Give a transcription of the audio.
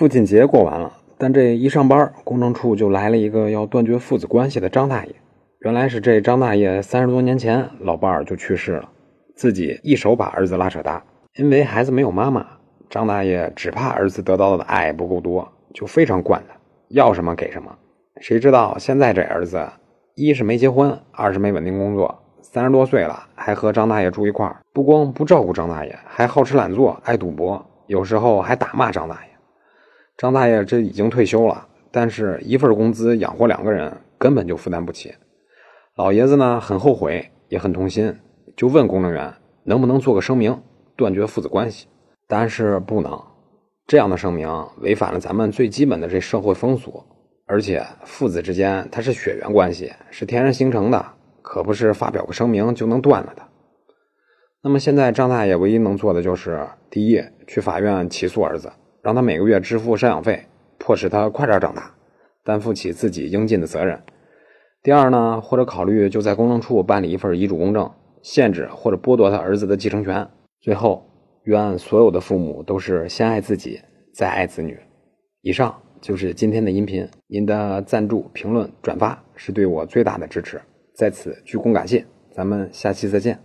父亲节过完了，但这一上班，公证处就来了一个要断绝父子关系的张大爷。原来是这张大爷三十多年前老伴儿就去世了，自己一手把儿子拉扯大。因为孩子没有妈妈，张大爷只怕儿子得到的爱不够多，就非常惯他，要什么给什么。谁知道现在这儿子，一是没结婚，二是没稳定工作，三十多岁了还和张大爷住一块儿，不光不照顾张大爷，还好吃懒做，爱赌博，有时候还打骂张大爷。张大爷这已经退休了，但是一份工资养活两个人根本就负担不起。老爷子呢很后悔，也很痛心，就问公证员能不能做个声明，断绝父子关系。答案是不能，这样的声明违反了咱们最基本的这社会风俗，而且父子之间它是血缘关系，是天然形成的，可不是发表个声明就能断了的。那么现在张大爷唯一能做的就是：第一，去法院起诉儿子，让他每个月支付赡养费，迫使他快点长大，担负起自己应尽的责任。第二呢，或者考虑就在公证处办理一份遗嘱公证，限制或者剥夺他儿子的继承权。最后，愿所有的父母都是先爱自己，再爱子女。以上就是今天的音频，您的赞助、评论、转发是对我最大的支持，在此鞠躬感谢。咱们下期再见。